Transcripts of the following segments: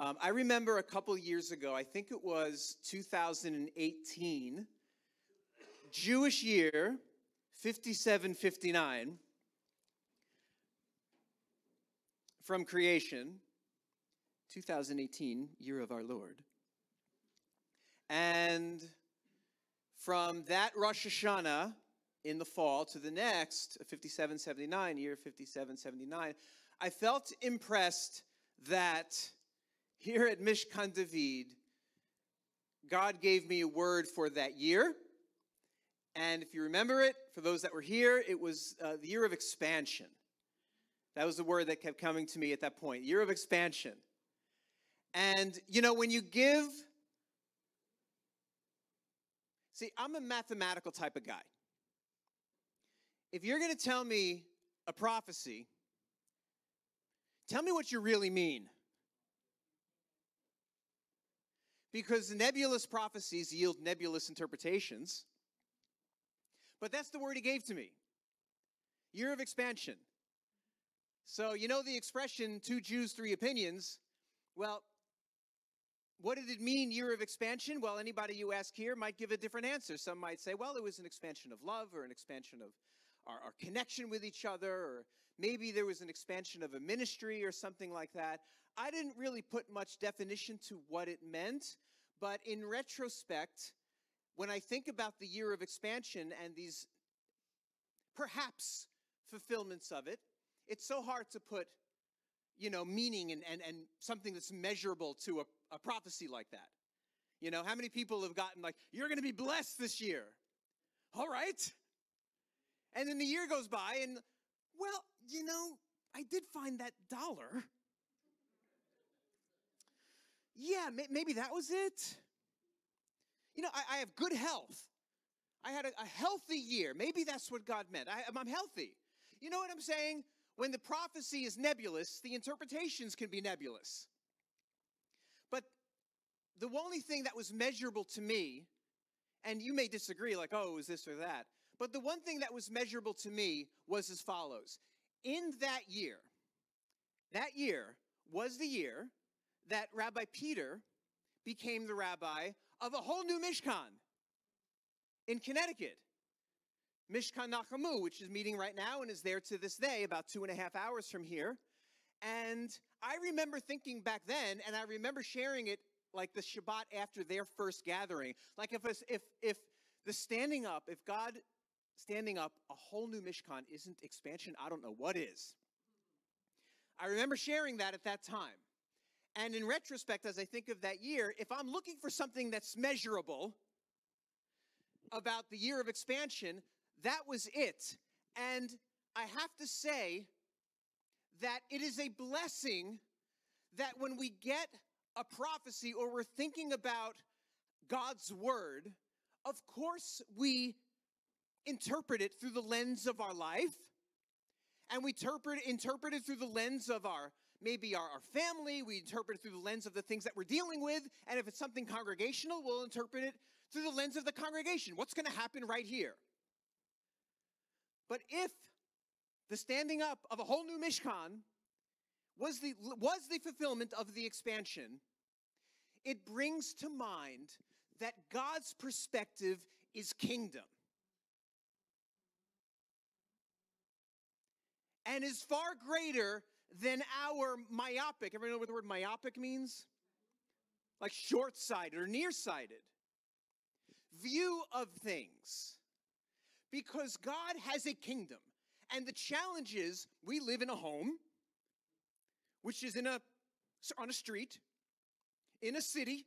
Um, I remember a couple years ago, I think it was 2018, Jewish year 5759 from creation, 2018, year of our Lord. And from that Rosh Hashanah in the fall to the next, 5779, year 5779, I felt impressed that here at Mishkan David, God gave me a word for that year. And if you remember it, for those that were here, it was uh, the year of expansion. That was the word that kept coming to me at that point year of expansion. And, you know, when you give, see, I'm a mathematical type of guy. If you're going to tell me a prophecy, tell me what you really mean. Because nebulous prophecies yield nebulous interpretations. But that's the word he gave to me year of expansion. So, you know the expression, two Jews, three opinions? Well, what did it mean, year of expansion? Well, anybody you ask here might give a different answer. Some might say, well, it was an expansion of love or an expansion of our, our, connection with each other, or maybe there was an expansion of a ministry or something like that. I didn't really put much definition to what it meant, but in retrospect, when I think about the year of expansion and these perhaps fulfillments of it, it's so hard to put, you know, meaning and, and, and something that's measurable to a, a prophecy like that. You know, how many people have gotten like, you're going to be blessed this year? All right. And then the year goes by, and well, you know, I did find that dollar. Yeah, maybe that was it. You know, I, I have good health. I had a, a, healthy year. Maybe that's what God meant. I, I'm healthy. You know what I'm saying? When the prophecy is nebulous, the interpretations can be nebulous. But the only thing that was measurable to me, and you may disagree, like, oh, is this or that, but the one thing that was measurable to me was as follows. In that year, that year was the year that Rabbi Peter became the rabbi of a whole new Mishkan in Connecticut. Mishkan Nachamu, which is meeting right now and is there to this day, about two and a half hours from here. And I remember thinking back then, and I remember sharing it like the Shabbat after their first gathering. Like if if if the standing up, if God standing up a whole new Mishkan isn't expansion, I don't know what is. I remember sharing that at that time. And in retrospect, as I think of that year, if I'm looking for something that's measurable about the year of expansion, that was it. And I have to say that it is a blessing that when we get a prophecy or we're thinking about God's word, of course we interpret it through the lens of our life and we interpret, interpret it through the lens of our maybe our, our family we interpret it through the lens of the things that we're dealing with and if it's something congregational we'll interpret it through the lens of the congregation what's going to happen right here but if the standing up of a whole new Mishkan was the, was the fulfillment of the expansion, it brings to mind that God's perspective is kingdom. And is far greater than our myopic. Everybody know what the word myopic means? Like short sighted or nearsighted view of things because God has a kingdom. And the challenge is we live in a home, which is in a, on a street, in a city,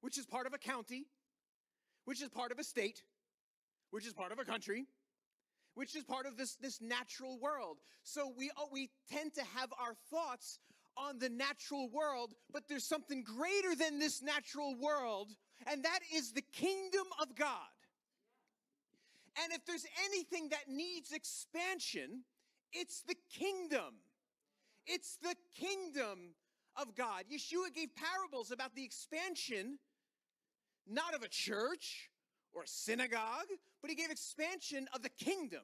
which is part of a county, which is part of a state, which is part of a country, which is part of this, this natural world. So we, oh, we tend to have our thoughts on the natural world, but there's something greater than this natural world, and that is the kingdom of God. And if there's anything that needs expansion, it's the kingdom. It's the kingdom of God. Yeshua gave parables about the expansion, not of a church or a synagogue, but he gave expansion of the kingdom.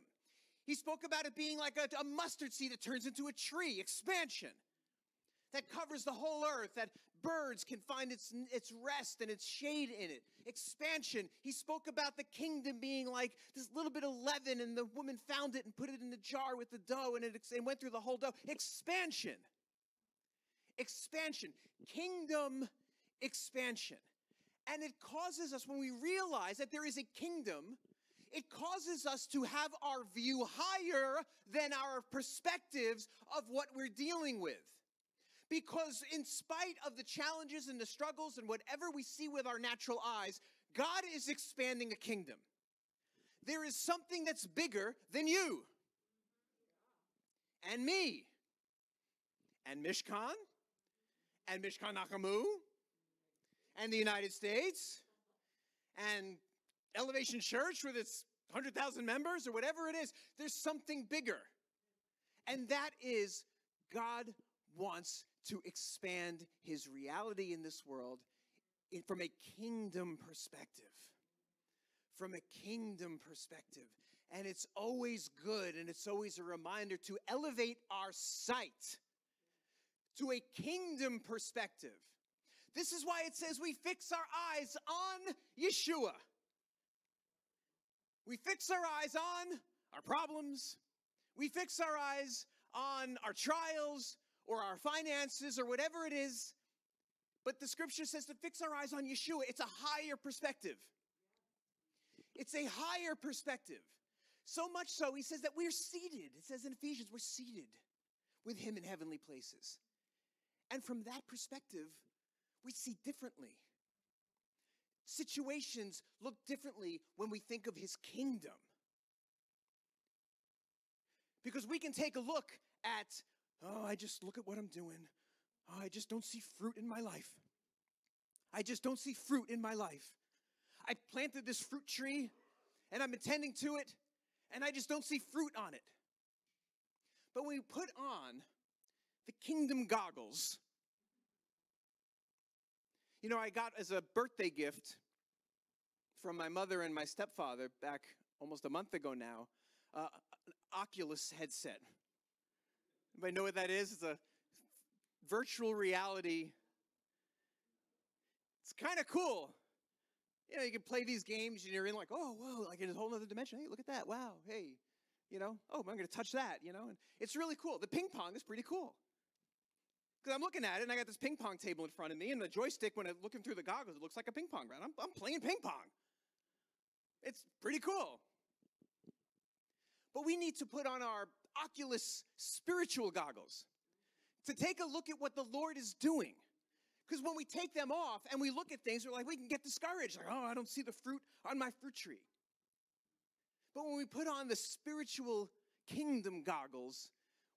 He spoke about it being like a, a mustard seed that turns into a tree, expansion. that covers the whole earth, that birds can find its, its rest and its shade in it. Expansion. He spoke about the kingdom being like this little bit of leaven, and the woman found it and put it in the jar with the dough, and it, it went through the whole dough. Expansion. Expansion. Kingdom expansion. And it causes us, when we realize that there is a kingdom, it causes us to have our view higher than our perspectives of what we're dealing with. Because, in spite of the challenges and the struggles and whatever we see with our natural eyes, God is expanding a kingdom. There is something that's bigger than you and me and Mishkan and Mishkan Nachamu and the United States and Elevation Church with its 100,000 members or whatever it is. There's something bigger. And that is God wants to expand his reality in this world in, from a kingdom perspective. From a kingdom perspective. And it's always good and it's always a reminder to elevate our sight to a kingdom perspective. This is why it says we fix our eyes on Yeshua. We fix our eyes on our problems. We fix our eyes on our trials or our finances or whatever it is. But the scripture says to fix our eyes on Yeshua. It's a higher perspective. It's a higher perspective. So much so, he says that we're seated. It says in Ephesians, we're seated with him in heavenly places. And from that perspective, we see differently. Situations look differently when we think of his kingdom. Because we can take a look at, oh, I just look at what I'm doing. Oh, I just don't see fruit in my life. I just don't see fruit in my life. I planted this fruit tree and I'm attending to it and I just don't see fruit on it. But when we put on the kingdom goggles you know, I got as a birthday gift from my mother and my stepfather back almost a month ago now uh, an Oculus headset. Anybody know what that is? It's a virtual reality. It's kind of cool. You know, you can play these games and you're in like, oh, whoa, like in a whole other dimension. Hey, look at that. Wow. Hey, you know, oh, I'm going to touch that, you know, and it's really cool. The ping pong is pretty cool. Because I'm looking at it and I got this ping pong table in front of me, and the joystick, when I'm looking through the goggles, it looks like a ping pong ground. I'm, I'm playing ping pong. It's pretty cool. But we need to put on our Oculus spiritual goggles to take a look at what the Lord is doing. Because when we take them off and we look at things, we're like, we can get discouraged. Like, oh, I don't see the fruit on my fruit tree. But when we put on the spiritual kingdom goggles,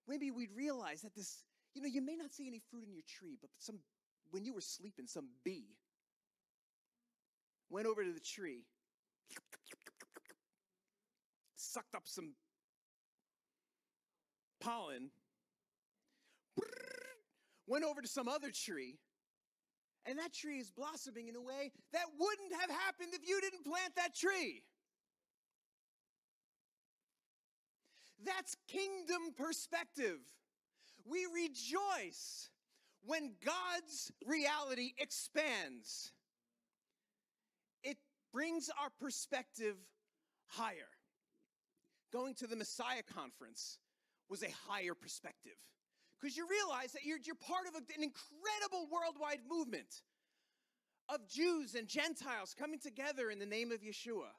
maybe we'd realize that this you know, you may not see any fruit in your tree, but some when you were sleeping, some bee went over to the tree, sucked up some pollen, went over to some other tree, and that tree is blossoming in a way that wouldn't have happened if you didn't plant that tree. That's kingdom perspective. We rejoice when God's reality expands. It brings our perspective higher. Going to the Messiah conference was a higher perspective because you realize that you're, you're part of a, an incredible worldwide movement of Jews and Gentiles coming together in the name of Yeshua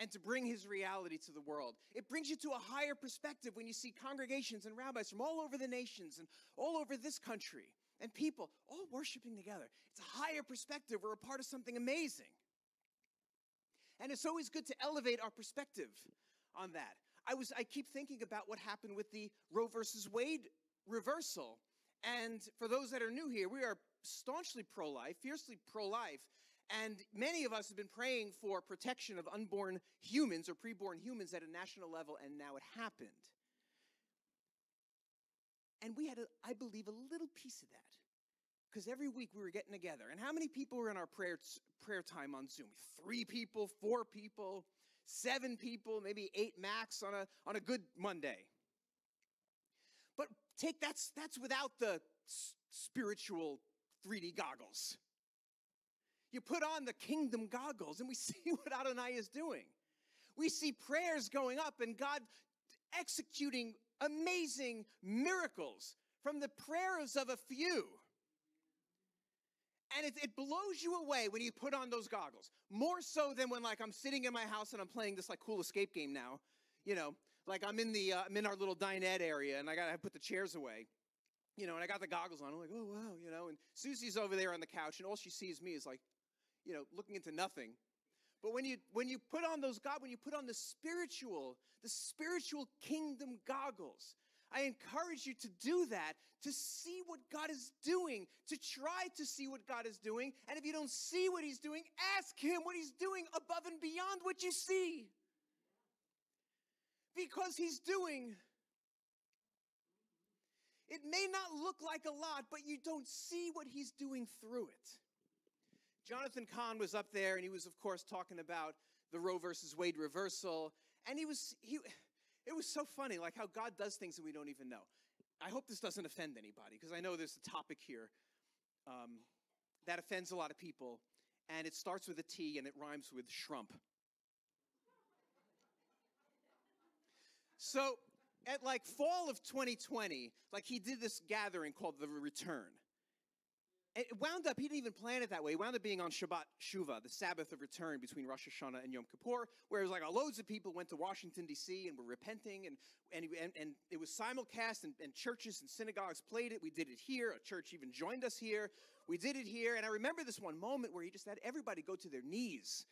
and to bring his reality to the world. It brings you to a higher perspective when you see congregations and rabbis from all over the nations and all over this country and people all worshiping together. It's a higher perspective. We're a part of something amazing. And it's always good to elevate our perspective on that. I was I keep thinking about what happened with the Roe versus Wade reversal. And for those that are new here, we are staunchly pro-life, fiercely pro-life, and many of us have been praying for protection of unborn humans or preborn humans at a national level, and now it happened. And we had, a, I believe, a little piece of that. Because every week we were getting together. And how many people were in our prayer, prayer time on Zoom? Three people, four people, seven people, maybe eight max on a, on a good Monday. But take that's that's without the spiritual 3D goggles. You put on the kingdom goggles, and we see what Adonai is doing. We see prayers going up and God executing amazing miracles from the prayers of a few. And it, it blows you away when you put on those goggles. More so than when like I'm sitting in my house and I'm playing this like cool escape game now. You know, like I'm in the uh, I'm in our little dinette area and I gotta put the chairs away. You know, and I got the goggles on. I'm like, oh wow, you know. And Susie's over there on the couch, and all she sees me is like, you know, looking into nothing. But when you when you put on those God, when you put on the spiritual, the spiritual kingdom goggles, I encourage you to do that, to see what God is doing, to try to see what God is doing. And if you don't see what He's doing, ask Him what He's doing above and beyond what you see. Because He's doing. It may not look like a lot, but you don't see what He's doing through it. Jonathan Cahn was up there, and he was, of course, talking about the Roe versus Wade reversal. And he was, he, it was so funny, like how God does things that we don't even know. I hope this doesn't offend anybody, because I know there's a topic here um, that offends a lot of people, and it starts with a T and it rhymes with shrump. So, at like fall of 2020, like he did this gathering called the Return. It wound up, he didn't even plan it that way. It wound up being on Shabbat Shuva, the Sabbath of return between Rosh Hashanah and Yom Kippur, where it was like uh, loads of people went to Washington, D.C. and were repenting, and, and, and, and it was simulcast, and, and churches and synagogues played it. We did it here. A church even joined us here. We did it here. And I remember this one moment where he just had everybody go to their knees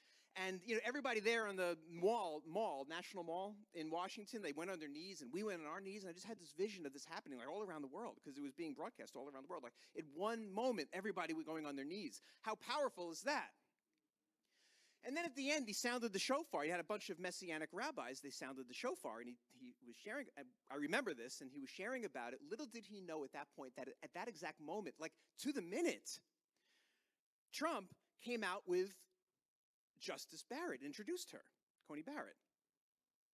and you know everybody there on the mall mall national mall in washington they went on their knees and we went on our knees and i just had this vision of this happening like all around the world because it was being broadcast all around the world. Like in one moment everybody was going on their knees. How powerful is that? And then at the end he sounded the shofar. He had a bunch of messianic rabbis. They sounded the shofar and he, he was sharing i remember this and he was sharing about it. Little did he know at that point that at that exact moment like to the minute trump came out with Justice Barrett introduced her, Coney Barrett,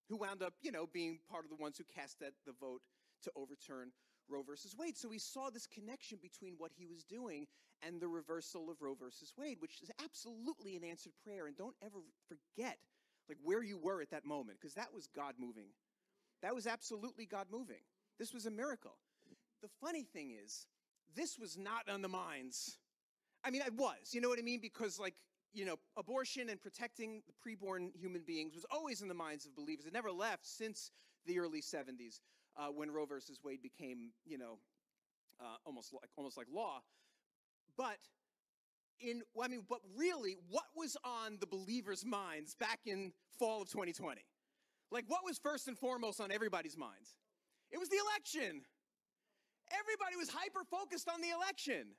who wound up, you know, being part of the ones who cast that, the vote to overturn Roe versus Wade. So we saw this connection between what he was doing and the reversal of Roe versus Wade, which is absolutely an answered prayer. And don't ever forget like where you were at that moment, because that was God moving. That was absolutely God moving. This was a miracle. The funny thing is, this was not on the minds. I mean, it was, you know what I mean? Because like you know, abortion and protecting the preborn human beings was always in the minds of believers. It never left since the early 70s uh, when Roe versus Wade became, you know, uh, almost like almost like law. But in, I mean, but really, what was on the believers' minds back in fall of 2020? Like, what was first and foremost on everybody's minds? It was the election. Everybody was hyper focused on the election.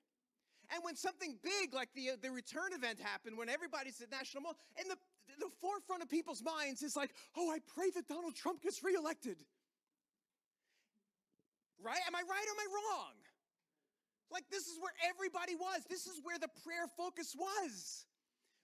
And when something big like the, uh, the return event happened, when everybody's at National Mall, and the, the forefront of people's minds is like, oh, I pray that Donald Trump gets reelected. Right? Am I right or am I wrong? Like, this is where everybody was. This is where the prayer focus was.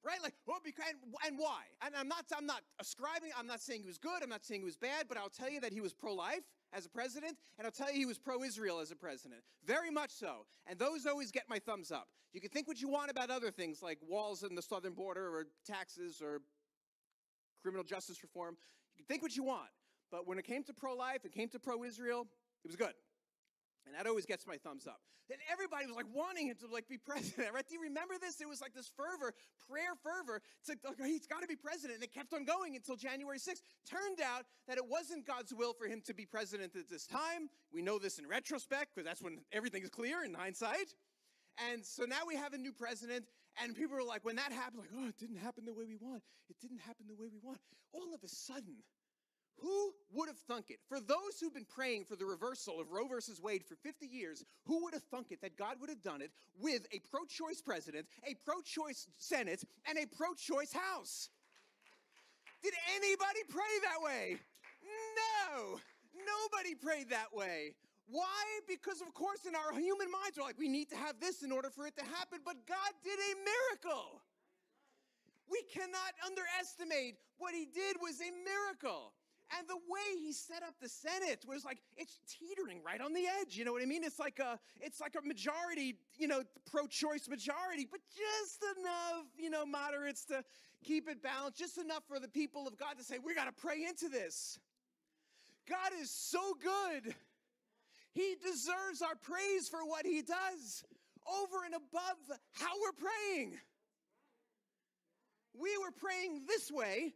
Right? Like, oh, because, and why? And I'm not, I'm not ascribing, I'm not saying he was good, I'm not saying he was bad, but I'll tell you that he was pro life as a president, and I'll tell you he was pro Israel as a president. Very much so. And those always get my thumbs up. You can think what you want about other things like walls in the southern border or taxes or criminal justice reform. You can think what you want. But when it came to pro life, it came to pro Israel, it was good. And that always gets my thumbs up. And everybody was like wanting him to like be president, right? Do you remember this? It was like this fervor, prayer fervor. It's like, okay, he's got to be president. And it kept on going until January 6th. Turned out that it wasn't God's will for him to be president at this time. We know this in retrospect because that's when everything is clear in hindsight. And so now we have a new president, and people are like, when that happened, like, oh, it didn't happen the way we want. It didn't happen the way we want. All of a sudden, who would have thunk it? For those who've been praying for the reversal of Roe versus Wade for 50 years, who would have thunk it that God would have done it with a pro choice president, a pro choice Senate, and a pro choice House? Did anybody pray that way? No, nobody prayed that way. Why? Because, of course, in our human minds, we're like, we need to have this in order for it to happen, but God did a miracle. We cannot underestimate what He did was a miracle. And the way he set up the Senate was like it's teetering right on the edge. You know what I mean? It's like a it's like a majority, you know, pro-choice majority, but just enough, you know, moderates to keep it balanced, just enough for the people of God to say, we got to pray into this. God is so good. He deserves our praise for what he does over and above how we're praying. We were praying this way,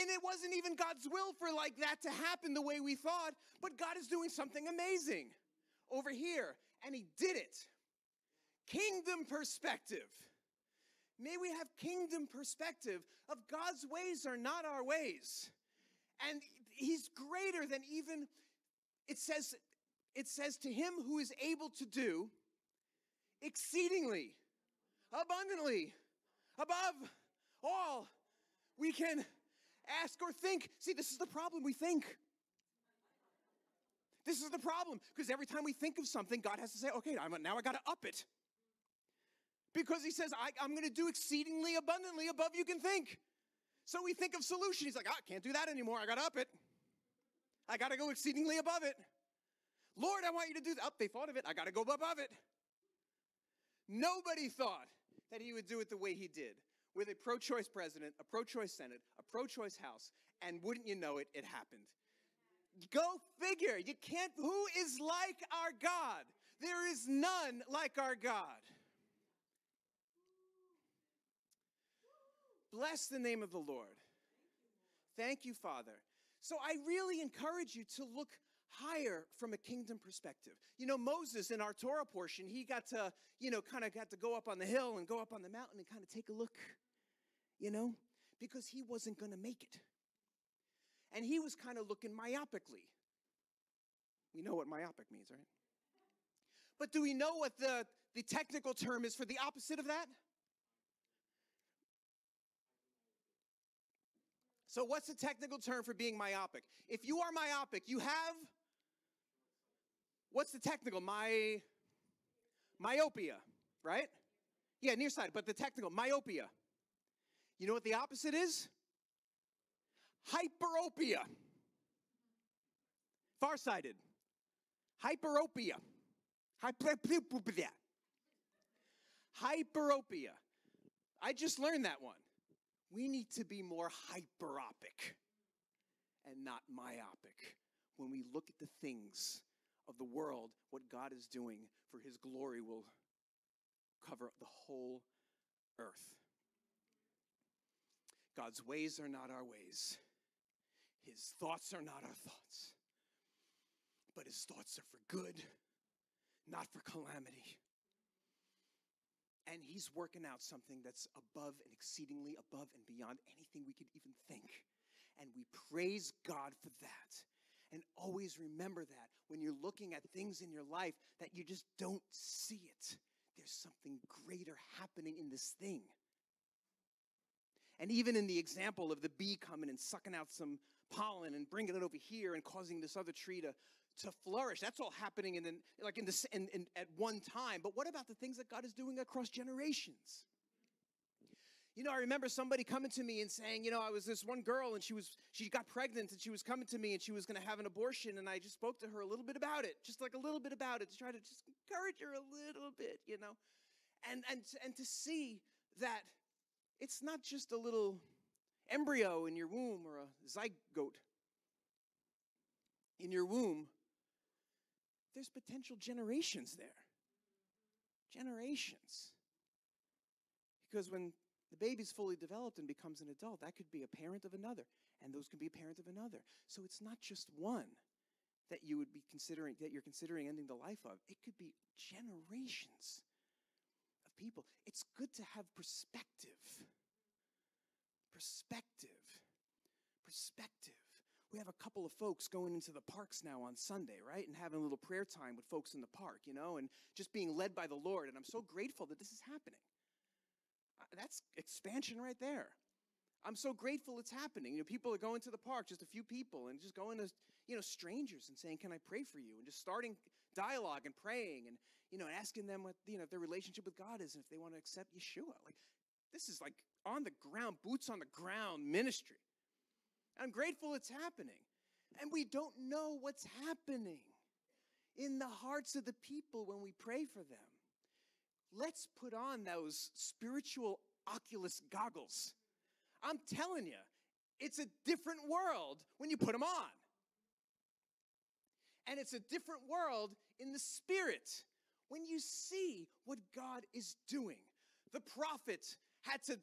and it wasn't even God's will for like that to happen the way we thought, but God is doing something amazing over here, and he did it. Kingdom perspective. May we have kingdom perspective of God's ways are not our ways. And he's greater than even it says it says to him who is able to do exceedingly abundantly above all we can ask or think. See, this is the problem. We think. This is the problem because every time we think of something, God has to say, okay, now I got to up it. Because He says, I, am going to do exceedingly abundantly above you can think. So we think of solution. He's like, oh, I can't do that anymore. I got to up it. I got to go exceedingly above it. Lord, I want you to do that. Oh, they thought of it. I got to go above it. Nobody thought that he would do it the way he did with a pro choice president, a pro choice Senate, a pro choice House, and wouldn't you know it, it happened. Go figure. You can't, who is like our God? There is none like our God. Bless the name of the Lord. Thank you, Father. So I really encourage you to look higher from a kingdom perspective. You know, Moses in our Torah portion, he got to, you know, kind of got to go up on the hill and go up on the mountain and kind of take a look, you know, because he wasn't going to make it. And he was kind of looking myopically. We know what myopic means, right? But do we know what the, the technical term is for the opposite of that? So, what's the technical term for being myopic? If you are myopic, you have what's the technical? My myopia, right? Yeah, nearsighted, but the technical myopia. You know what the opposite is? Hyperopia. Farsighted. Hyperopia. Hyperopia. Hyperopia. I just learned that one. We need to be more hyperopic and not myopic when we look at the things of the world, what God is doing for his glory will cover the whole earth. God's ways are not our ways, his thoughts are not our thoughts, but his thoughts are for good, not for calamity. And he's working out something that's above and exceedingly above and beyond anything we could even think. And we praise God for that. And always remember that when you're looking at things in your life that you just don't see it, there's something greater happening in this thing. And even in the example of the bee coming and sucking out some pollen and bringing it over here and causing this other tree to, to flourish, that's all happening in, the, like in this, in, in, at one time. But what about the things that God is doing across generations? You know, I remember somebody coming to me and saying, you know, I was this one girl and she was she got pregnant and she was coming to me and she was going to have an abortion and I just spoke to her a little bit about it, just like a little bit about it to try to just encourage her a little bit, you know. And and and to see that it's not just a little embryo in your womb or a zygote in your womb. There's potential generations there. Generations. Because when the baby's fully developed and becomes an adult, that could be a parent of another, and those can be a parent of another. So it's not just one that you would be considering, that you're considering ending the life of. It could be generations of people. It's good to have perspective. Perspective. Perspective. We have a couple of folks going into the parks now on Sunday, right? And having a little prayer time with folks in the park, you know, and just being led by the Lord. And I'm so grateful that this is happening uh, that's expansion right there. I'm so grateful it's happening. You know, people are going to the park, just a few people, and just going to, you know, strangers and saying, Can I pray for you? And just starting dialogue and praying and, you know, asking them what, you know, their relationship with God is and if they want to accept Yeshua. Like, this is like on the ground, boots on the ground ministry. I'm grateful it's happening. And we don't know what's happening in the hearts of the people when we pray for them. Let's put on those spiritual Oculus goggles. I'm telling you, it's a different world when you put them on. And it's a different world in the spirit when you see what God is doing. The prophet had to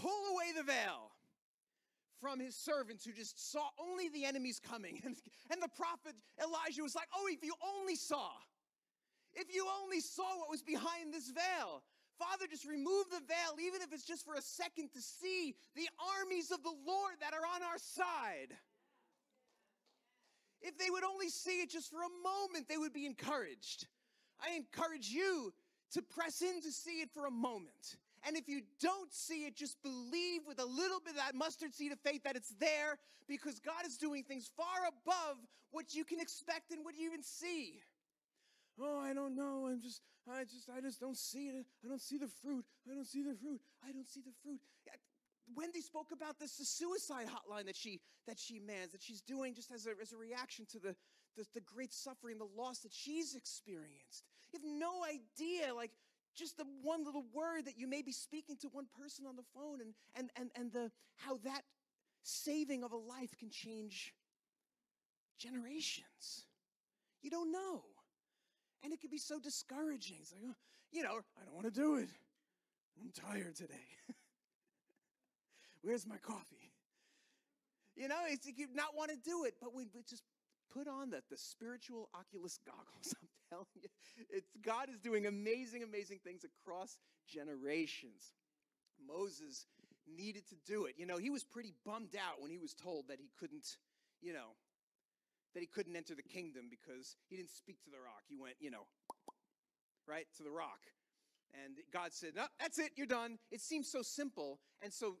pull away the veil from his servants who just saw only the enemies coming. And, and the prophet Elijah was like, Oh, if you only saw, if you only saw what was behind this veil. Father, just remove the veil, even if it's just for a second, to see the armies of the Lord that are on our side. If they would only see it just for a moment, they would be encouraged. I encourage you to press in to see it for a moment. And if you don't see it, just believe with a little bit of that mustard seed of faith that it's there because God is doing things far above what you can expect and what you even see. Oh, I don't know. I'm just, I just, I just don't see it. I don't see the fruit. I don't see the fruit. I don't see the fruit. Wendy spoke about this the suicide hotline that she that she mans that she's doing just as a, as a reaction to the, the the great suffering, the loss that she's experienced. You have no idea, like just the one little word that you may be speaking to one person on the phone, and and and and the how that saving of a life can change generations. You don't know, and it can be so discouraging. It's like, oh, you know, I don't want to do it. I'm tired today. Where's my coffee? You know, it's you not want to do it, but we, we just put on the, the spiritual Oculus goggles. I'm telling you, it's God is doing amazing, amazing things across generations. Moses needed to do it. You know, he was pretty bummed out when he was told that he couldn't, you know, that he couldn't enter the kingdom because he didn't speak to the rock. He went, you know, right to the rock. And God said, No, that's it, you're done. It seems so simple and so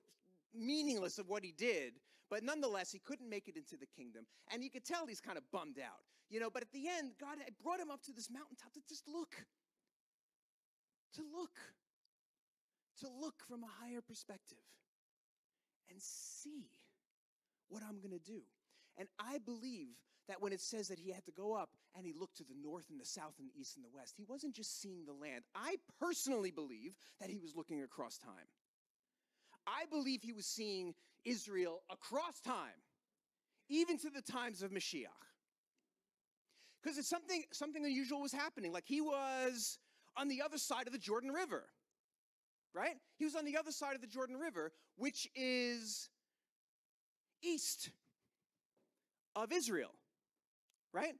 meaningless of what he did, but nonetheless, he couldn't make it into the kingdom. And you could tell he's kind of bummed out, you know. But at the end, God had brought him up to this mountaintop to just look, to look, to look from a higher perspective and see what I'm going to do. And I believe that when it says that he had to go up and he looked to the north and the south and the east and the west, he wasn't just seeing the land. I personally believe that he was looking across time. I believe he was seeing Israel across time, even to the times of Mashiach. Because it's something, something unusual was happening. Like he was on the other side of the Jordan River, right? He was on the other side of the Jordan River, which is east of Israel, right?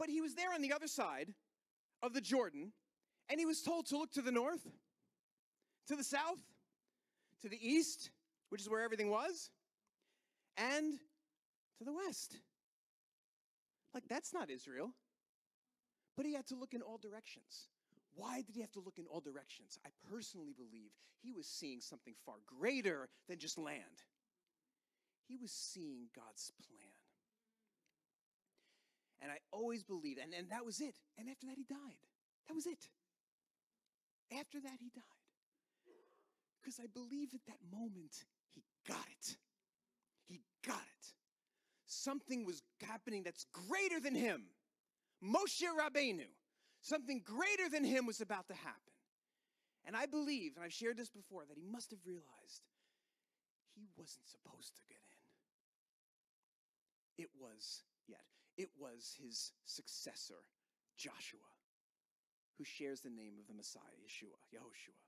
But he was there on the other side of the Jordan, and he was told to look to the north, to the south, to the east, which is where everything was, and to the west. Like, that's not Israel. But he had to look in all directions. Why did he have to look in all directions? I personally believe he was seeing something far greater than just land. He was seeing God's plan. And I always believed, and, and that was it. And after that, he died. That was it. After that, he died. Because I believe at that moment, he got it. He got it. Something was happening that's greater than him. Moshe Rabbeinu. Something greater than him was about to happen. And I believe, and I've shared this before, that he must have realized he wasn't supposed to get in. It was, yet, it was his successor, Joshua, who shares the name of the Messiah, Yeshua, Yehoshua.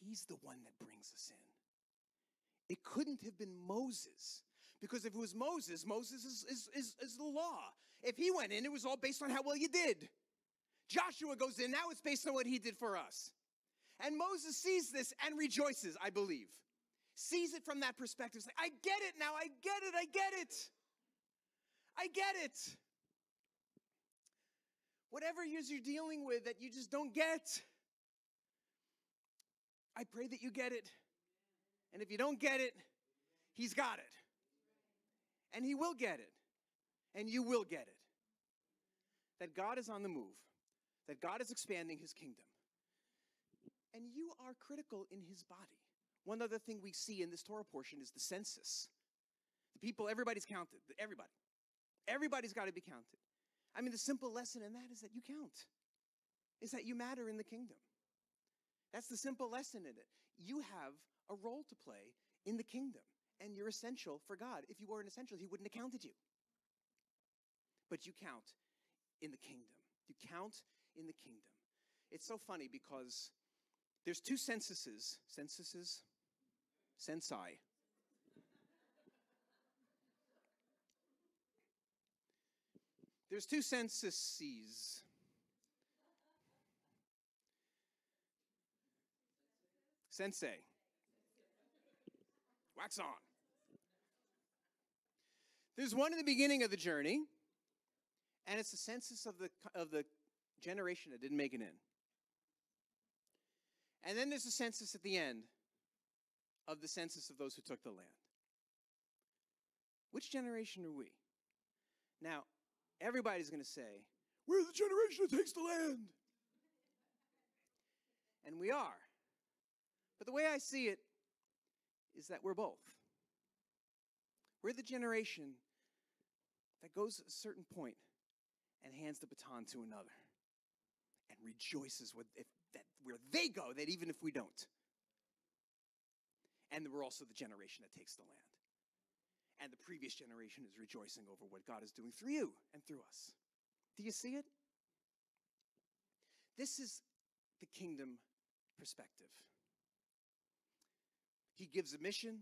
He's the one that brings us in. It couldn't have been Moses. Because if it was Moses, Moses is, is, is, is, the law. If he went in, it was all based on how well you did. Joshua goes in, now it's based on what he did for us. And Moses sees this and rejoices, I believe. Sees it from that perspective. Like, I get it now, I get it, I get it. I get it. Whatever it is you're dealing with that you just don't get, I pray that you get it. And if you don't get it, He's got it. And He will get it. And you will get it. That God is on the move, that God is expanding His kingdom. And you are critical in His body. One other thing we see in this Torah portion is the census. The people, everybody's counted. Everybody. Everybody's got to be counted. I mean, the simple lesson in that is that you count, is that you matter in the kingdom. That's the simple lesson in it. You have a role to play in the kingdom, and you're essential for God. If you weren't essential, He wouldn't have counted you. But you count in the kingdom. You count in the kingdom. It's so funny because there's two censuses, censuses, censi. There's two censuses. Sensei. Wax on. There's one in the beginning of the journey, and it's the census of the, of the generation that didn't make it in. And then there's a census at the end of the census of those who took the land. Which generation are we? Now, everybody's going to say, We're the generation that takes the land. And we are. But the way I see it is that we're both. We're the generation that goes at a certain point and hands the baton to another and rejoices with if that where they go, that even if we don't. And we're also the generation that takes the land. And the previous generation is rejoicing over what God is doing through you and through us. Do you see it? This is the kingdom perspective. He gives a mission,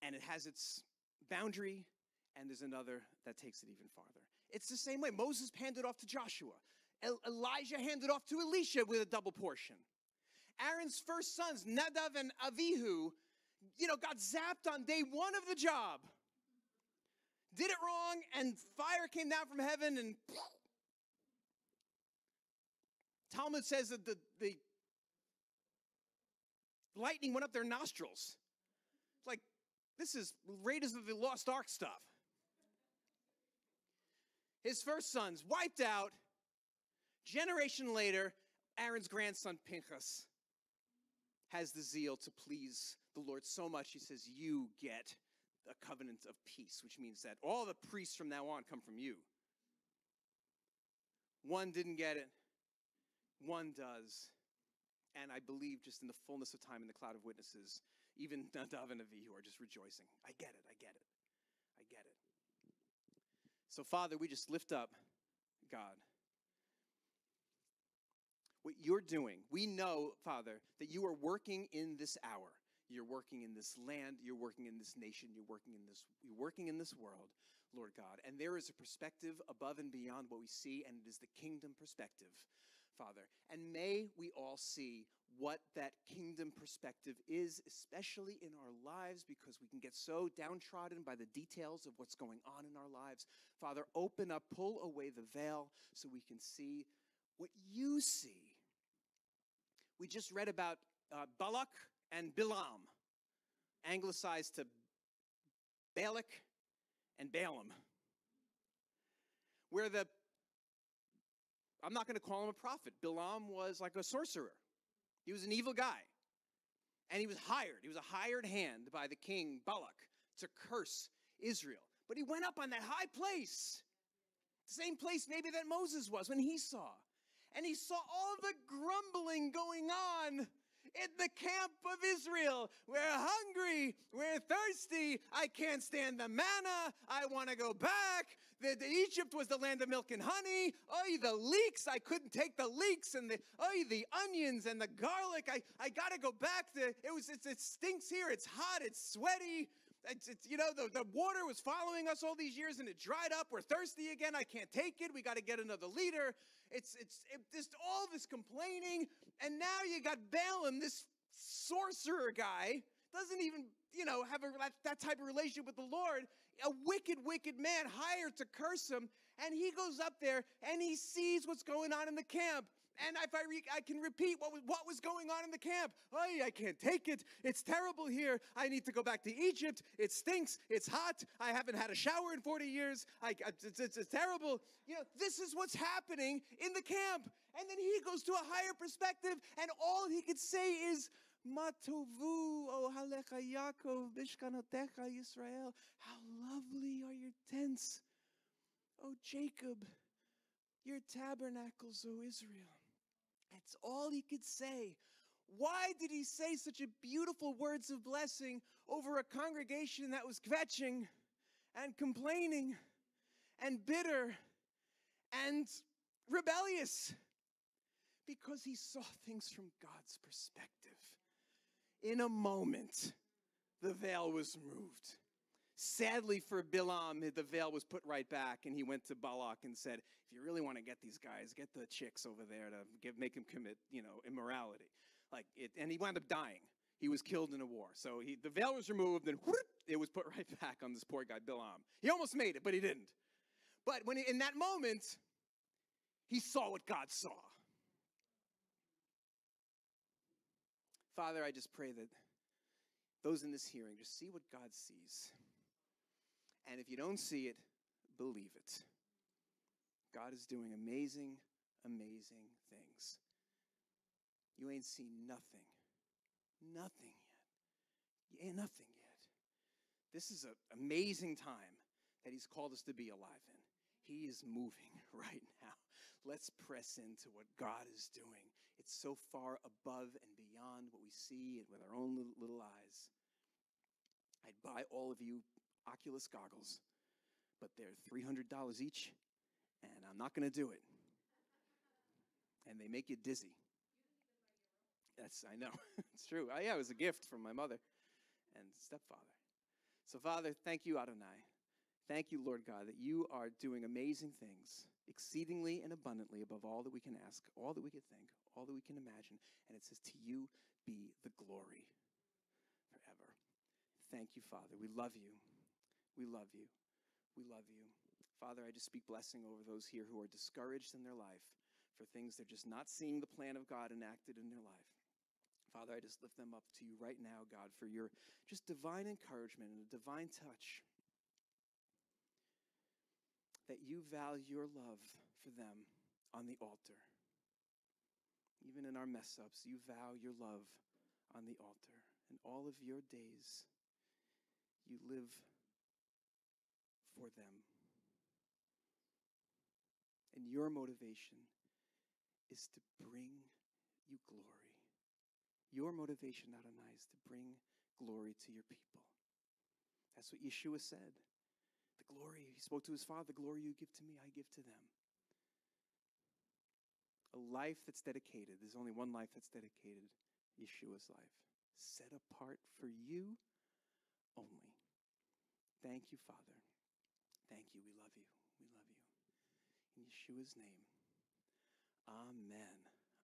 and it has its boundary, and there's another that takes it even farther. It's the same way. Moses handed off to Joshua. Elijah handed off to Elisha with a double portion. Aaron's first sons, Nadav and Avihu, you know, got zapped on day one of the job. Did it wrong, and fire came down from heaven, and Talmud says that the, the lightning went up their nostrils. This is Raiders of the Lost Ark stuff. His first sons wiped out. Generation later, Aaron's grandson Pinchas has the zeal to please the Lord so much, he says, You get a covenant of peace, which means that all the priests from now on come from you. One didn't get it, one does. And I believe just in the fullness of time in the cloud of witnesses, even Nadav and Avihu are just rejoicing. I get it, I get it, I get it. So, Father, we just lift up God. What you're doing, we know, Father, that you are working in this hour. You're working in this land, you're working in this nation, you're working in this you're working in this world, Lord God. And there is a perspective above and beyond what we see and it is the kingdom perspective. Father. And may we all see what that kingdom perspective is, especially in our lives, because we can get so downtrodden by the details of what's going on in our lives. Father, open up, pull away the veil so we can see what you see. We just read about uh, Balak and Bilam, anglicized to Balak and Balaam, where the I'm not going to call him a prophet. Bilam was like a sorcerer. He was an evil guy. And he was hired. He was a hired hand by the king Balak to curse Israel. But he went up on that high place, the same place maybe that Moses was when he saw. And he saw all the grumbling going on in the camp of Israel. We're hungry. We're thirsty. I can't stand the manna. I want to go back. The, the, Egypt was the land of milk and honey. Oh, the leeks. I couldn't take the leeks and the oh, the onions and the garlic. I, I got to go back. It was it stinks here. It's hot. It's sweaty. It's, it's, you know, the, the water was following us all these years and it dried up. We're thirsty again. I can't take it. We got to get another leader. It's, it's it, just all this complaining. And now you got Balaam, this sorcerer guy, doesn't even, you know, have a, that, that type of relationship with the Lord. A wicked, wicked man hired to curse him. And he goes up there and he sees what's going on in the camp. And if I, re- I can repeat what was, what was going on in the camp. I can't take it. It's terrible here. I need to go back to Egypt. It stinks. It's hot. I haven't had a shower in 40 years. I, it's, it's, it's terrible. You know, this is what's happening in the camp. And then he goes to a higher perspective, and all he could say is, Matovu, O Halecha Yaakov, Bishkanotecha Yisrael. How lovely are your tents, O Jacob, your tabernacles, O Israel. That's all he could say. Why did he say such a beautiful words of blessing over a congregation that was kvetching and complaining and bitter and rebellious? Because he saw things from God's perspective. In a moment, the veil was removed. Sadly for Bilam, um, the veil was put right back, and he went to Balak and said, "If you really want to get these guys, get the chicks over there to give, make them commit, you know, immorality." Like it, and he wound up dying. He was killed in a war. So he, the veil was removed, and whoop, it was put right back on this poor guy Bilam. Um. He almost made it, but he didn't. But when he, in that moment, he saw what God saw. Father, I just pray that those in this hearing just see what God sees. And if you don't see it, believe it. God is doing amazing, amazing things. You ain't seen nothing. Nothing yet. You ain't nothing yet. This is an amazing time that He's called us to be alive in. He is moving right now. Let's press into what God is doing. It's so far above and beyond what we see with our own little, little eyes. I'd buy all of you Oculus goggles, but they're $300 each, and I'm not going to do it. And they make you dizzy. That's, I know, it's true. I, yeah, it was a gift from my mother and stepfather. So, Father, thank you, Adonai. Thank you, Lord God, that you are doing amazing things, exceedingly and abundantly above all that we can ask, all that we can think, all that we can imagine. And it says, To you be the glory forever. Thank you, Father. We love you. We love you. We love you. Father, I just speak blessing over those here who are discouraged in their life for things they're just not seeing the plan of God enacted in their life. Father, I just lift them up to you right now, God, for your just divine encouragement and a divine touch. That you value your love for them on the altar. Even in our mess ups, you vow your love on the altar. And all of your days, you live for them. And your motivation is to bring you glory. Your motivation, Adonai, is to bring glory to your people. That's what Yeshua said. The glory, he spoke to his father, the glory you give to me, I give to them a life that's dedicated. There's only one life that's dedicated Yeshua's life, set apart for you only. Thank you, Father. Thank you. We love you. We love you. In Yeshua's name, amen.